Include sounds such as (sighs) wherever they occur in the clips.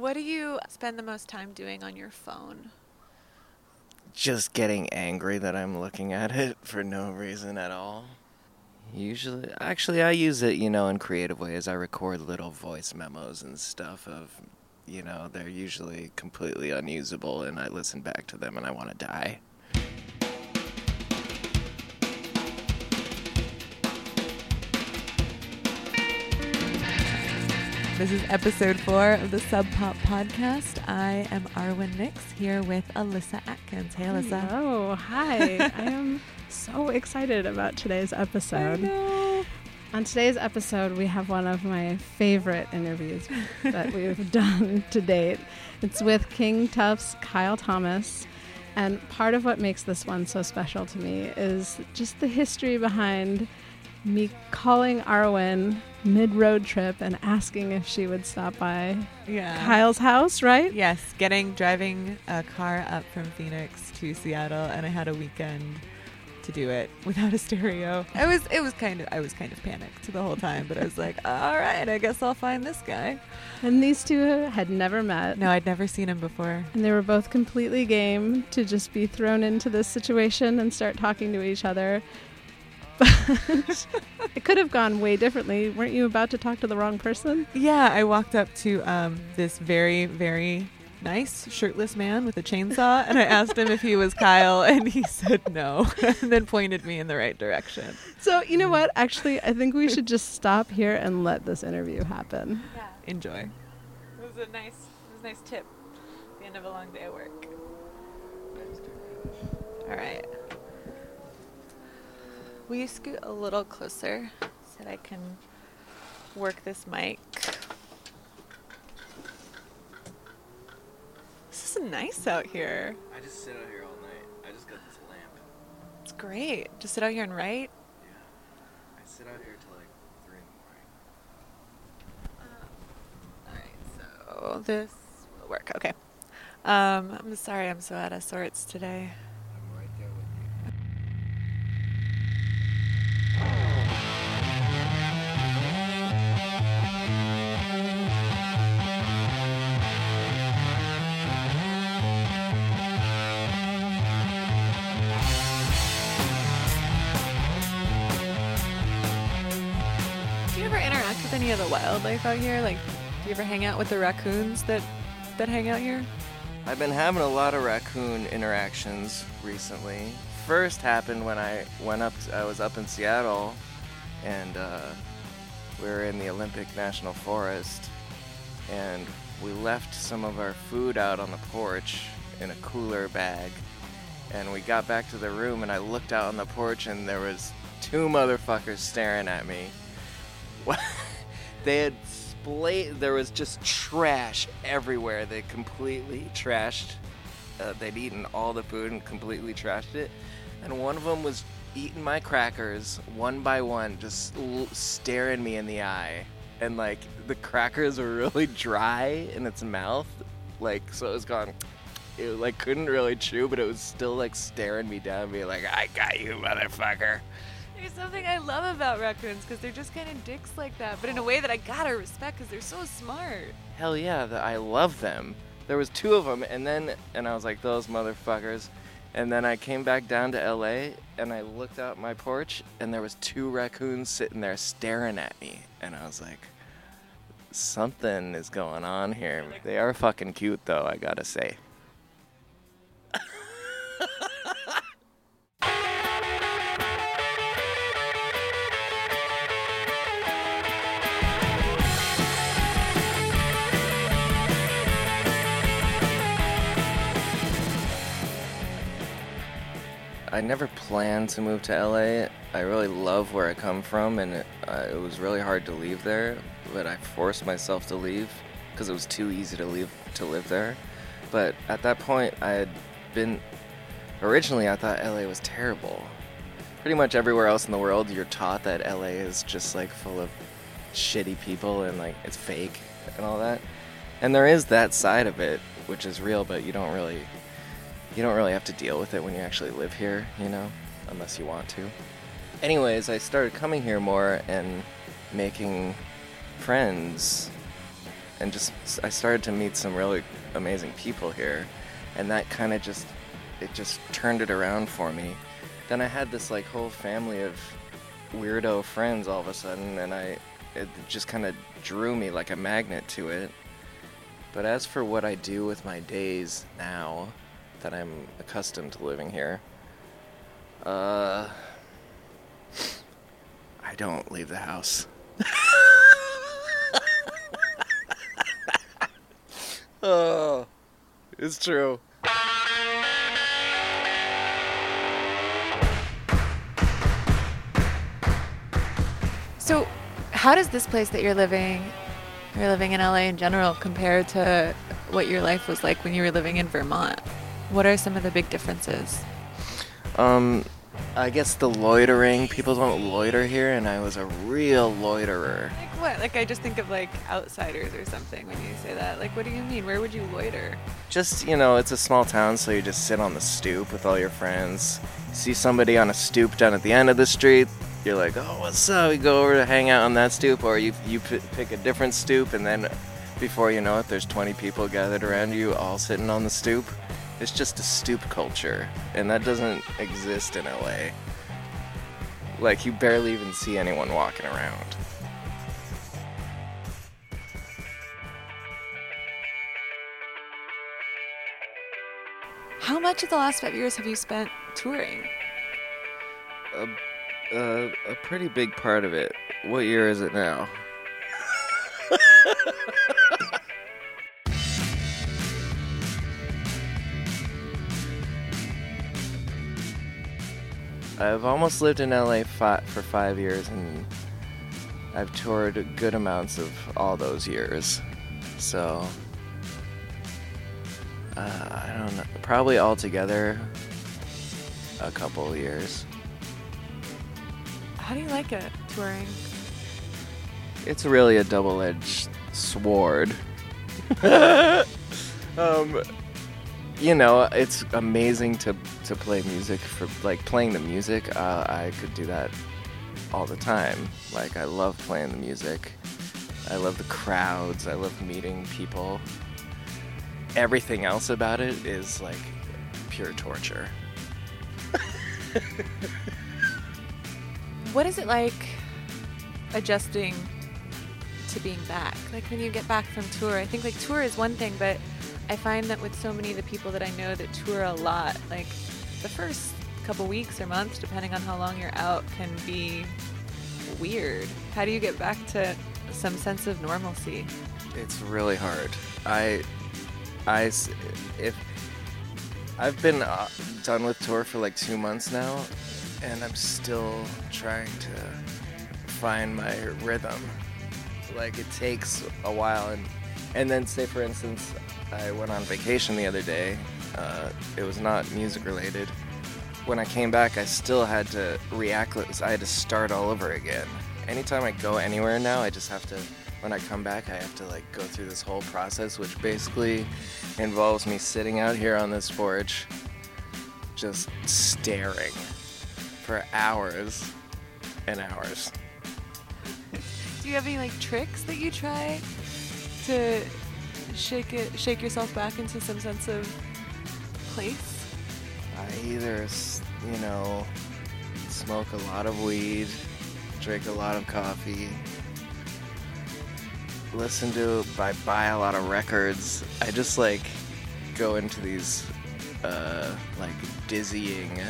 What do you spend the most time doing on your phone? Just getting angry that I'm looking at it (laughs) for no reason at all. Usually, actually, I use it, you know, in creative ways. I record little voice memos and stuff of, you know, they're usually completely unusable, and I listen back to them and I want to die. This is episode four of the Sub Pop podcast. I am Arwen Nix here with Alyssa Atkins. Hey, Alyssa. Oh, Hi. (laughs) I am so excited about today's episode. On today's episode, we have one of my favorite interviews that we've (laughs) done to date. It's with King Tuff's Kyle Thomas. And part of what makes this one so special to me is just the history behind me calling Arwen mid road trip and asking if she would stop by Yeah. Kyle's house, right? Yes, getting driving a car up from Phoenix to Seattle, and I had a weekend to do it (laughs) without a stereo. I was it was kind of I was kind of panicked the whole time, but I was like, all right, I guess I'll find this guy. And these two had never met. No, I'd never seen him before. And they were both completely game to just be thrown into this situation and start talking to each other. But (laughs) it could have gone way differently. Weren't you about to talk to the wrong person? Yeah, I walked up to um, this very, very nice shirtless man with a chainsaw, and I asked him if he was Kyle, and he said no, (laughs) and then pointed me in the right direction. So, you know what? Actually, I think we should just stop here and let this interview happen. Yeah, enjoy. It was a nice, it was a nice tip. At the end of a long day at work. All right. Will you scoot a little closer so that I can work this mic? This is nice out here. I just sit out here all night. I just got this lamp. It's great. Just sit out here and write. Yeah. I sit out here till like 3 in the morning. All right, so this will work. Okay. Um, I'm sorry, I'm so out of sorts today. With any of the wildlife out here? Like, do you ever hang out with the raccoons that that hang out here? I've been having a lot of raccoon interactions recently. First happened when I went up. I was up in Seattle, and uh, we were in the Olympic National Forest, and we left some of our food out on the porch in a cooler bag. And we got back to the room, and I looked out on the porch, and there was two motherfuckers staring at me. (laughs) they had splayed. There was just trash everywhere. They completely trashed. Uh, they'd eaten all the food and completely trashed it. And one of them was eating my crackers one by one, just l- staring me in the eye. And like the crackers were really (laughs) dry in its mouth, like so it was gone. It like couldn't really chew, but it was still like staring me down, being like, "I got you, motherfucker." There's something I love about raccoons because they're just kind of dicks like that, but in a way that I gotta respect because they're so smart. Hell yeah, the, I love them. There was two of them, and then and I was like, those motherfuckers. And then I came back down to LA, and I looked out my porch, and there was two raccoons sitting there staring at me, and I was like, something is going on here. They are fucking cute, though. I gotta say. I never planned to move to LA. I really love where I come from, and it, uh, it was really hard to leave there. But I forced myself to leave because it was too easy to leave to live there. But at that point, I had been. Originally, I thought LA was terrible. Pretty much everywhere else in the world, you're taught that LA is just like full of shitty people and like it's fake and all that. And there is that side of it, which is real, but you don't really you don't really have to deal with it when you actually live here, you know, unless you want to. Anyways, I started coming here more and making friends and just I started to meet some really amazing people here, and that kind of just it just turned it around for me. Then I had this like whole family of weirdo friends all of a sudden, and I it just kind of drew me like a magnet to it. But as for what I do with my days now that I'm accustomed to living here, uh, I don't leave the house. (laughs) oh, it's true. So, how does this place that you're living, you're living in LA in general, compare to what your life was like when you were living in Vermont? What are some of the big differences? Um, I guess the loitering. People don't loiter here, and I was a real loiterer. Like what? Like I just think of like outsiders or something when you say that. Like what do you mean? Where would you loiter? Just, you know, it's a small town, so you just sit on the stoop with all your friends. See somebody on a stoop down at the end of the street, you're like, oh, what's up? You go over to hang out on that stoop, or you, you p- pick a different stoop, and then before you know it, there's 20 people gathered around you, all sitting on the stoop. It's just a stoop culture, and that doesn't exist in LA. Like, you barely even see anyone walking around. How much of the last five years have you spent touring? A, a, a pretty big part of it. What year is it now? (laughs) I've almost lived in LA for five years, and I've toured good amounts of all those years. So, uh, I don't know. Probably altogether, a couple years. How do you like it touring? It's really a double-edged sword. (laughs) (laughs) um, you know, it's amazing to to play music for like playing the music. Uh, I could do that all the time. Like I love playing the music. I love the crowds. I love meeting people. Everything else about it is like pure torture. What is it like adjusting to being back? Like when you get back from tour, I think like tour is one thing, but I find that with so many of the people that I know that tour a lot, like the first couple weeks or months, depending on how long you're out, can be weird. How do you get back to some sense of normalcy? It's really hard. I, I, if I've been uh, done with tour for like two months now, and I'm still trying to find my rhythm. Like it takes a while, and and then say for instance, I went on vacation the other day. Uh, it was not music related. When I came back, I still had to react. I had to start all over again. Anytime I go anywhere now, I just have to. When I come back, I have to like go through this whole process, which basically involves me sitting out here on this porch, just staring for hours and hours. Do you have any like tricks that you try to shake it, shake yourself back into some sense of place? I either, you know, smoke a lot of weed, drink a lot of coffee, listen to, buy, buy a lot of records. I just like go into these, uh, like dizzying,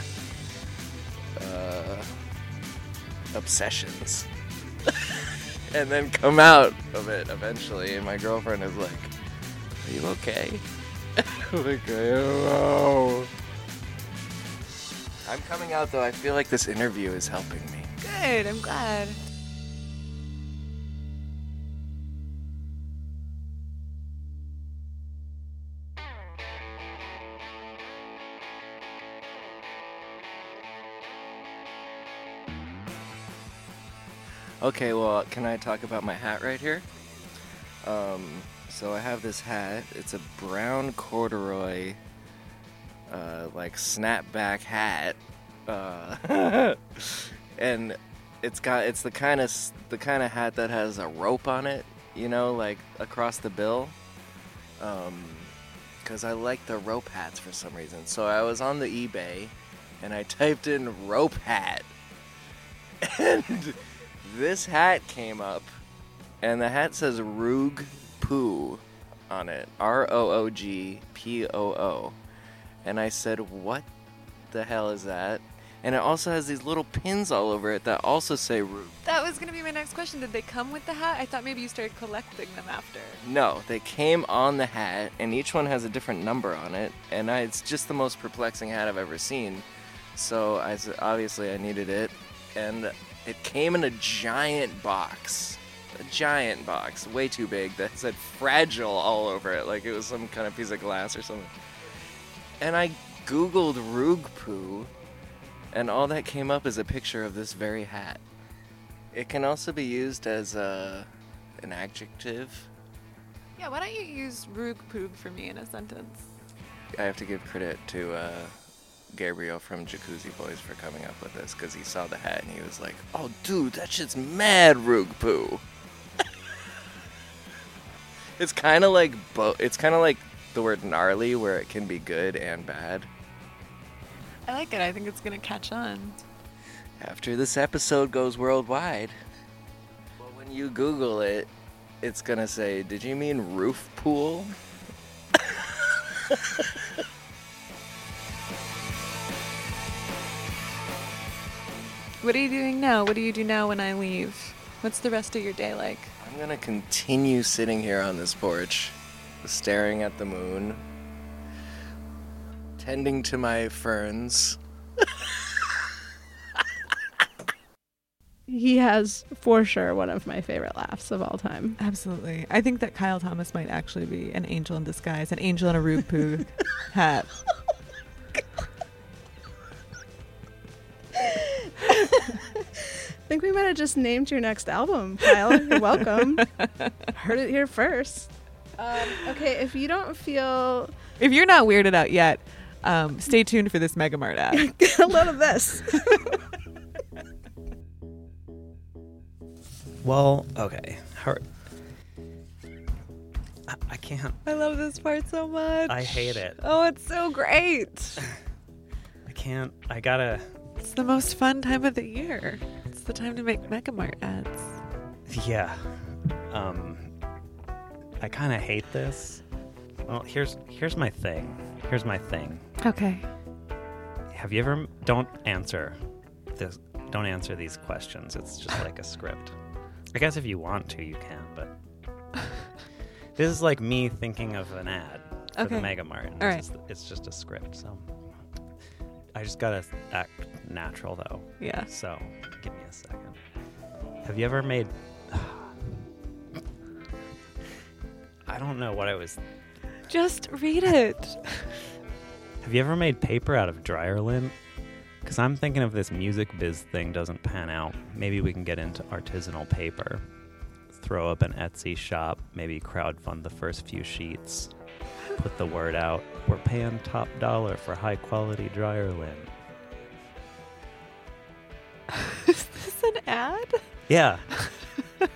uh, obsessions. (laughs) and then come out of it eventually. And my girlfriend is like, Are you okay? I'm like, I don't know. I'm coming out though. I feel like this interview is helping me. Good, I'm glad. Okay, well, can I talk about my hat right here? Um, so I have this hat. It's a brown corduroy, uh, like snapback hat, uh, (laughs) and it's got it's the kind of the kind of hat that has a rope on it, you know, like across the bill. Um, Because I like the rope hats for some reason. So I was on the eBay and I typed in rope hat. (laughs) And this hat came up. And the hat says Roog Poo on it R O O G P O O. And I said, What the hell is that? And it also has these little pins all over it that also say Roog. That was going to be my next question. Did they come with the hat? I thought maybe you started collecting them after. No, they came on the hat, and each one has a different number on it, and I, it's just the most perplexing hat I've ever seen. So I obviously I needed it, and it came in a giant box, a giant box, way too big that said "fragile" all over it, like it was some kind of piece of glass or something. And I googled Roog Poo, and all that came up is a picture of this very hat. It can also be used as a, an adjective. Yeah, why don't you use Roog Poog for me in a sentence? I have to give credit to uh, Gabriel from Jacuzzi Boys for coming up with this because he saw the hat and he was like, "Oh, dude, that shit's mad Roog Poo." It's kind of like bo- It's kind of like the word gnarly, where it can be good and bad. I like it. I think it's going to catch on. After this episode goes worldwide, well, when you Google it, it's gonna say, "Did you mean roof pool?" What are you doing now? What do you do now when I leave? What's the rest of your day like? I'm gonna continue sitting here on this porch, staring at the moon, tending to my ferns. (laughs) He has for sure one of my favorite laughs of all time. Absolutely. I think that Kyle Thomas might actually be an angel in disguise, an angel in a Roog (laughs) Poo hat. Think we might have just named your next album, Kyle. You're (laughs) welcome. Heard it here first. Um, okay, if you don't feel If you're not weirded out yet, um, stay tuned for this Megamart ad. get a load of this. (laughs) Well, okay. How, I, I can't. I love this part so much. I hate it. Oh, it's so great. (sighs) I can't. I gotta. It's the most fun time of the year. The time to make Megamart ads. Yeah. Um. I kind of hate this. Well, here's here's my thing. Here's my thing. Okay. Have you ever? Don't answer this. Don't answer these questions. It's just like a script. I guess if you want to, you can. But (laughs) this is like me thinking of an ad for Okay. the Mega Mart. All it's, just, it's just a script. So I just gotta act natural though. Yeah. So give me a second. Have you ever made? (sighs) I don't know what I was. Just read it. (laughs) Have you ever made paper out of dryer lint? Because I'm thinking if this music biz thing doesn't pan out, maybe we can get into artisanal paper. Throw up an Etsy shop, maybe crowdfund the first few sheets. Put the word out. We're paying top dollar for high quality dryer lint. (laughs) Is this an ad? Yeah. (laughs)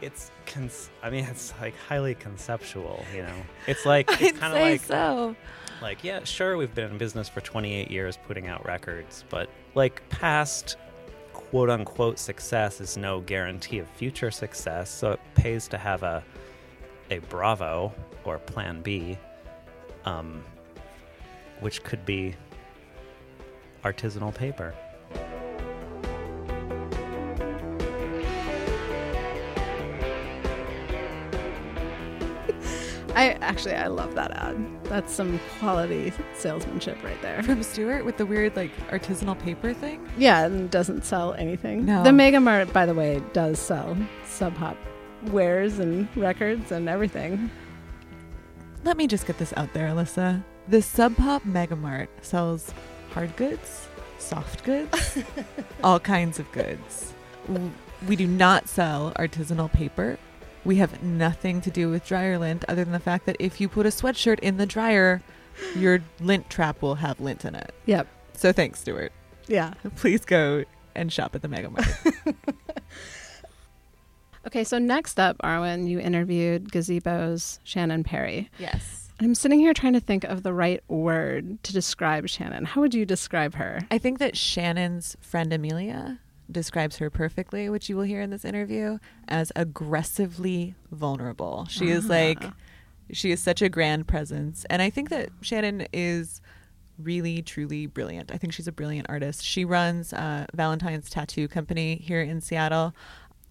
it's cons- I mean it's like highly conceptual, you know. It's like it's kind of like so. like yeah, sure we've been in business for 28 years putting out records, but like past quote unquote success is no guarantee of future success, so it pays to have a a Bravo or plan B um which could be artisanal paper. (laughs) I actually I love that ad. That's some quality salesmanship right there. From Stuart with the weird like artisanal paper thing. Yeah, and doesn't sell anything. No. The Mega Mart, by the way, does sell Sub Pop wares and records and everything. Let me just get this out there, Alyssa. The Sub Pop Megamart sells hard goods, soft goods, (laughs) all kinds of goods. We do not sell artisanal paper. We have nothing to do with dryer lint other than the fact that if you put a sweatshirt in the dryer, your lint trap will have lint in it. Yep. So thanks, Stuart. Yeah. (laughs) Please go and shop at the Megamart. (laughs) Okay, so next up, Arwen, you interviewed Gazebo's Shannon Perry. Yes. I'm sitting here trying to think of the right word to describe Shannon. How would you describe her? I think that Shannon's friend Amelia describes her perfectly, which you will hear in this interview, as aggressively vulnerable. She is like, Ah. she is such a grand presence. And I think that Shannon is really, truly brilliant. I think she's a brilliant artist. She runs uh, Valentine's Tattoo Company here in Seattle.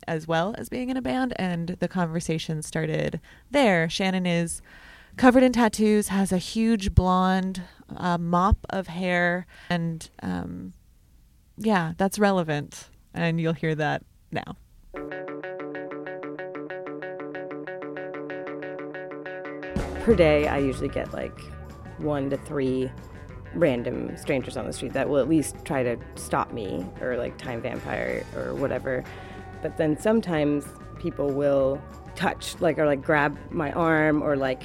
As well as being in a band, and the conversation started there. Shannon is covered in tattoos, has a huge blonde uh, mop of hair, and um, yeah, that's relevant. And you'll hear that now. per day, I usually get like one to three random strangers on the street that will at least try to stop me or like time vampire or whatever. But then sometimes people will touch, like, or like grab my arm or like.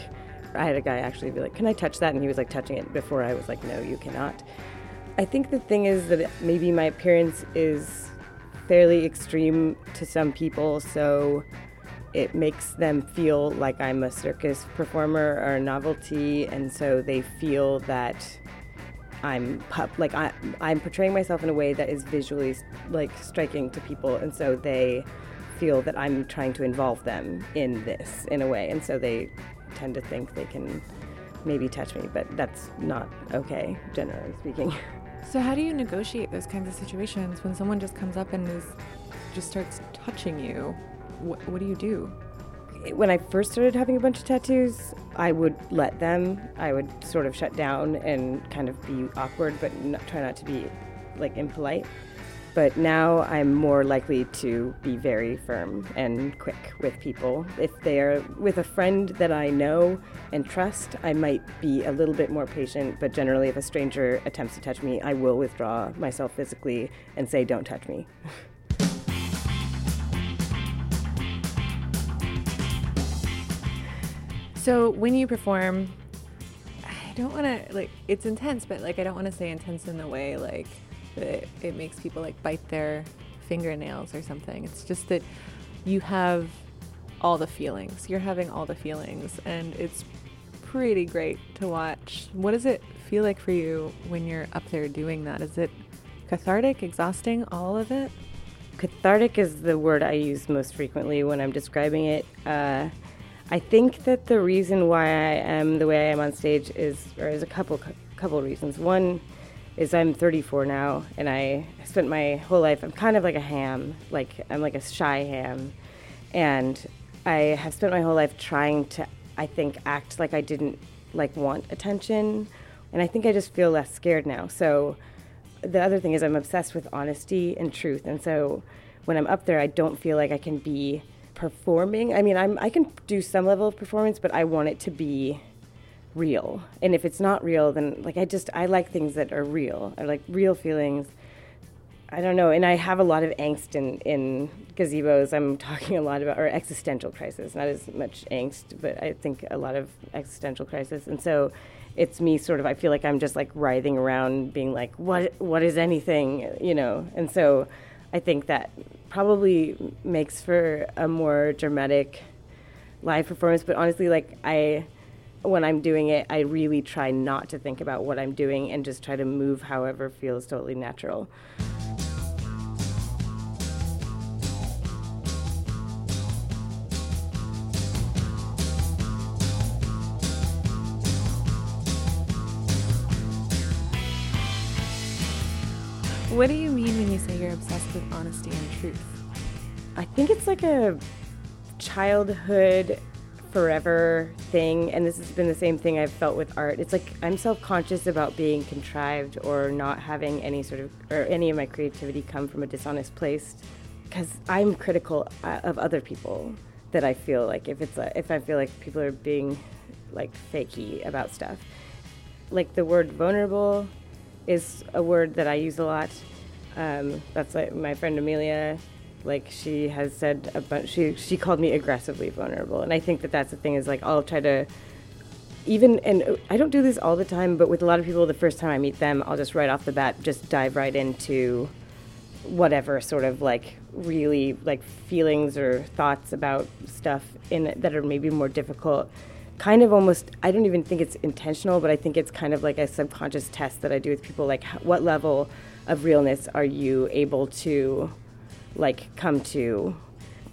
I had a guy actually be like, Can I touch that? And he was like touching it before I was like, No, you cannot. I think the thing is that maybe my appearance is fairly extreme to some people, so it makes them feel like I'm a circus performer or a novelty, and so they feel that I'm pup like I, I'm portraying myself in a way that is visually like striking to people, and so they feel that I'm trying to involve them in this in a way, and so they tend to think they can maybe touch me, but that's not okay, generally speaking. (laughs) So how do you negotiate those kinds of situations when someone just comes up and is just starts touching you? What, what do you do? When I first started having a bunch of tattoos, I would let them. I would sort of shut down and kind of be awkward, but not, try not to be like impolite. But now I'm more likely to be very firm and quick with people. If they are with a friend that I know and trust, I might be a little bit more patient. But generally, if a stranger attempts to touch me, I will withdraw myself physically and say, "Don't touch me." (laughs) So when you perform, I don't want to like it's intense, but like I don't want to say intense in the way like that it, makes people like bite their fingernails or something. It's just that you have all the feelings. You're having all the feelings, and it's pretty great to watch. What does it feel like for you when you're up there doing that? Is it cathartic, exhausting, all of it? Cathartic is the word I use most frequently when I'm describing it. Uh, I think that the reason why I am the way I am on stage is, or is a couple couple reasons. One is I'm 34 now, and I spent my whole life. I'm kind of like a ham, like I'm like a shy ham, and I have spent my whole life trying to, I think, act like I didn't like want attention, and I think I just feel less scared now. So the other thing is I'm obsessed with honesty and truth, and so when I'm up there, I don't feel like I can be performing. I mean, I'm I can do some level of performance, but I want it to be real. And if it's not real, then like I just I like things that are real. I like real feelings. I don't know, and I have a lot of angst in in gazebos. I'm talking a lot about or existential crisis, not as much angst, but I think a lot of existential crisis. And so it's me sort of I feel like I'm just like writhing around being like what what is anything, you know. And so I think that probably makes for a more dramatic live performance. But honestly, like I, when I'm doing it, I really try not to think about what I'm doing and just try to move however feels totally natural. What do you mean when you say you're obsessed with honesty and truth? I think it's like a childhood forever thing and this has been the same thing I've felt with art. It's like I'm self-conscious about being contrived or not having any sort of or any of my creativity come from a dishonest place cuz I'm critical uh, of other people that I feel like if it's a, if I feel like people are being like fakey about stuff. Like the word vulnerable is a word that I use a lot. Um, that's like my friend Amelia like she has said a bunch she she called me aggressively vulnerable and i think that that's the thing is like i'll try to even and i don't do this all the time but with a lot of people the first time i meet them i'll just right off the bat just dive right into whatever sort of like really like feelings or thoughts about stuff in that are maybe more difficult kind of almost i don't even think it's intentional but i think it's kind of like a subconscious test that i do with people like what level of realness are you able to like come to?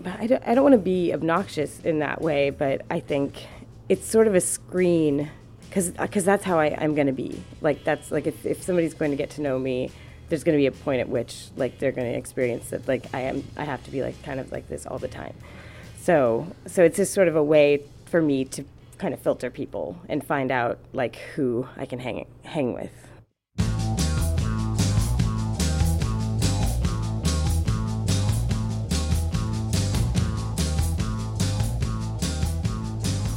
But i don't, I don't want to be obnoxious in that way but i think it's sort of a screen because uh, that's how I, i'm going to be. Like that's like if, if somebody's going to get to know me there's going to be a point at which like they're going to experience that like i am i have to be like kind of like this all the time. So so it's just sort of a way for me to kind of filter people and find out like who I can hang hang with.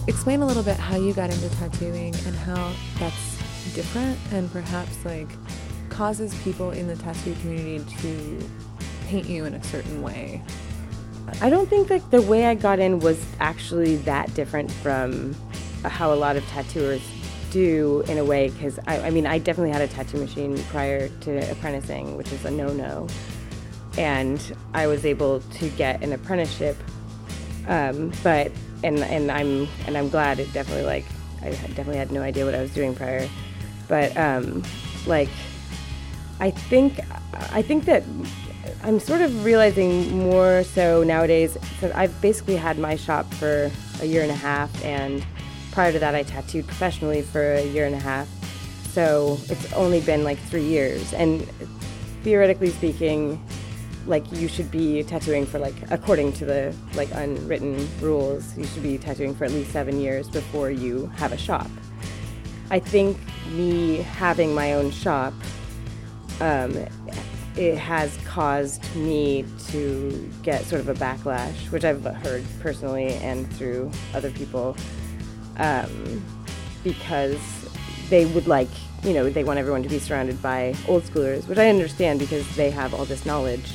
Explain a little bit how you got into tattooing and how that's different and perhaps like causes people in the tattoo community to paint you in a certain way. I don't think that the way I got in was actually that different from how a lot of tattooers do in a way because I, I, mean I definitely had a tattoo machine prior to apprenticing, which is a no-no, and I was able to get an apprenticeship. Um, but and and I'm and I'm glad it definitely like I definitely had no idea what I was doing prior, but um, like I think I think that I'm sort of realizing more so nowadays. So I've basically had my shop for a year and a half and prior to that, I tattooed professionally for a year and a half. So it's only been like three years. And theoretically speaking, like you should be tattooing for like according to the like unwritten rules, you should be tattooing for at least seven years before you have a shop. I think me having my own shop, um, it has caused me to get sort of a backlash, which I've heard personally and through other people um, because they would like, you know, they want everyone to be surrounded by old schoolers, which I understand because they have all this knowledge.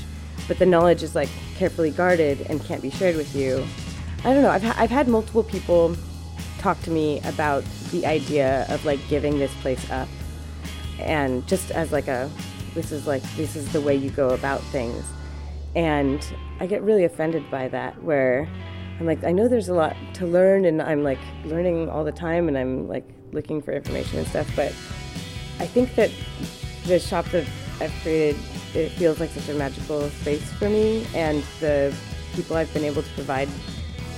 But the knowledge is like carefully guarded and can't be shared with you. I don't know. I've, ha- I've had multiple people talk to me about the idea of like giving this place up and just as like a this is like this is the way you go about things and i get really offended by that where I'm like, I know there's a lot to learn, and I'm like learning all the time, and I'm like looking for information and stuff. But I think that the shop that I've created, it feels like such a magical space for me, and the people I've been able to provide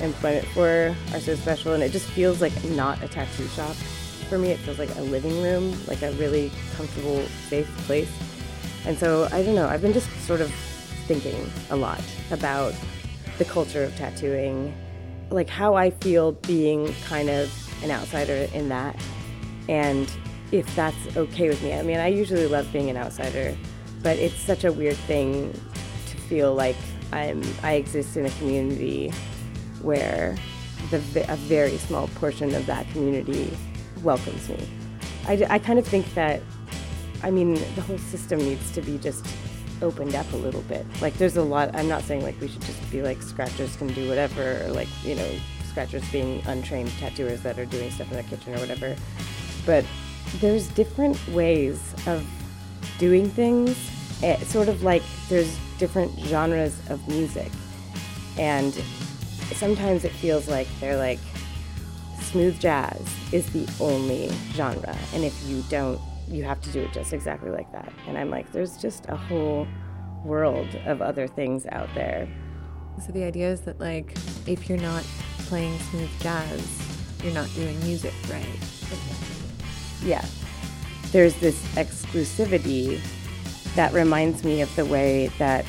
employment for are so special, and it just feels like not a tattoo shop for me. It feels like a living room, like a really comfortable, safe place. And so I don't know. I've been just sort of thinking a lot about the culture of tattooing, like how I feel being kind of an outsider in that, and if that's okay with me. I mean, I usually love being an outsider, but it's such a weird thing to feel like I'm I exist in a community where the, a very small portion of that community welcomes me. I, I kind of think that, I mean, the whole system needs to be just opened up a little bit. Like there's a lot. I'm not saying like we should just be like scratchers can do whatever, or like you know scratchers being untrained tattooers that are doing stuff in their kitchen or whatever. But there's different ways of doing things. It, eh, sort of like there's different genres of music, and sometimes it feels like they're like smooth jazz is the only genre, and if you don't you have to do it just exactly like that. And I'm like, there's just a whole world of other things out there. So the idea is that like if you're not playing smooth jazz, you're not doing music right. Yeah. There's this exclusivity that reminds me of the way that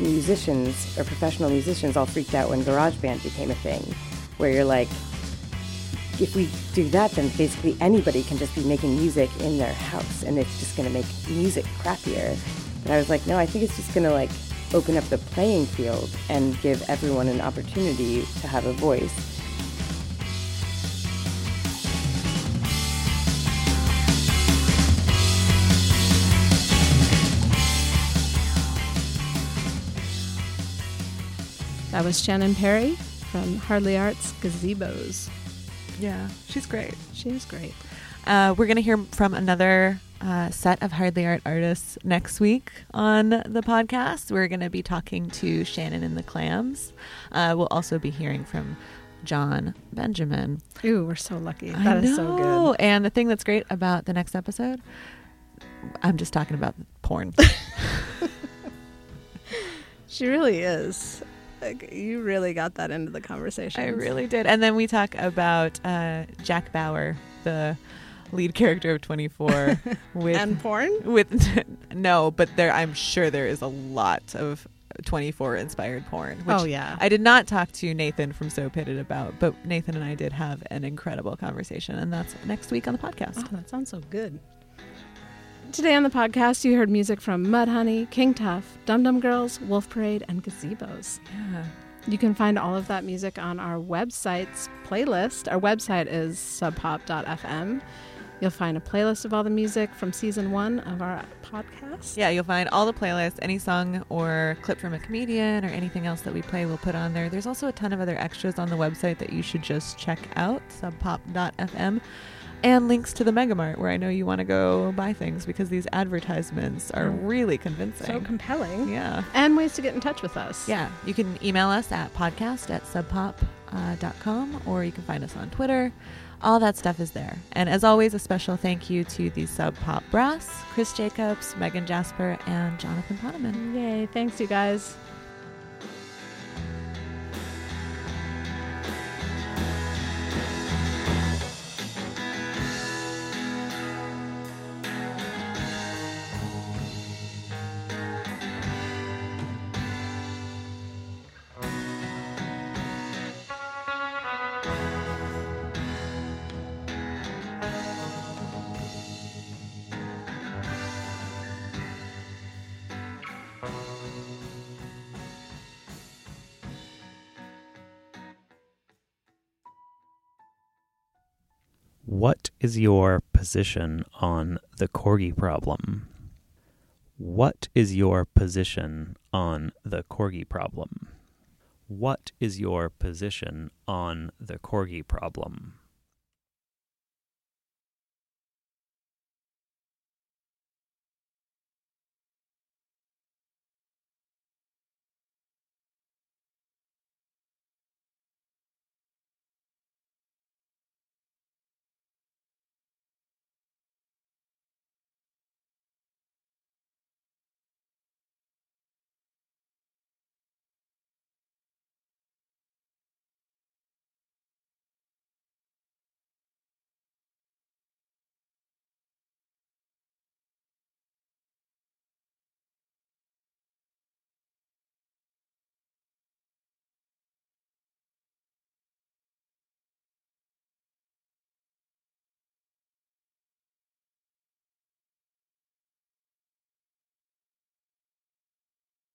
musicians or professional musicians all freaked out when GarageBand became a thing, where you're like, if we do that, then basically anybody can just be making music in their house and it's just going to make music crappier. But I was like, no, I think it's just going to like open up the playing field and give everyone an opportunity to have a voice. That was Shannon Perry from Hardly Art's Gazebos. Yeah, she's great. She is great. Uh, we're going to hear from another uh, set of Hardly Art artists next week on the podcast. We're going to be talking to Shannon and the Clams. Uh, we'll also be hearing from Jon Benjamin. Ooh, we're so lucky. I That is so good. And the thing that's great about the next episode, I'm just talking about porn. (laughs) She really is. Like, you really got that into the conversation. I really did. And then we talk about uh, Jack Bauer, the lead character of 24, (laughs) with And porn? with (laughs) no, but there I'm sure there is a lot of 24 inspired porn. Which oh yeah. I did not talk to Nathan from So Pitted about, but Nathan and I did have an incredible conversation, and that's next week on the podcast. Oh, that sounds so good. Today on the podcast, you heard music from Mudhoney, King Tuff, Dum Dum Girls, Wolf Parade, and Gazebos. Yeah. You can find all of that music on our website's playlist. Our website is subpop.fm. You'll find a playlist of all the music from season one of our podcast. Yeah, you'll find all the playlists, any song or clip from a comedian or anything else that we play, we'll put on there. There's also a ton of other extras on the website that you should just check out, subpop.fm, and links to the Megamart where I know you want to go buy things because these advertisements are Mm. really convincing. So compelling. yeah. And ways to get in touch with us. Yeah, you can email us at podcast at subpop.com or you can find us on Twitter. All that stuff is there. And as always, a special thank you to the Sub Pop Brass, Chris Jacobs, Megan Jasper, and Jonathan Poneman. Yay. Thanks, you guys. Is your position on the corgi problem? What is your position on the corgi problem? What is your position on the corgi problem?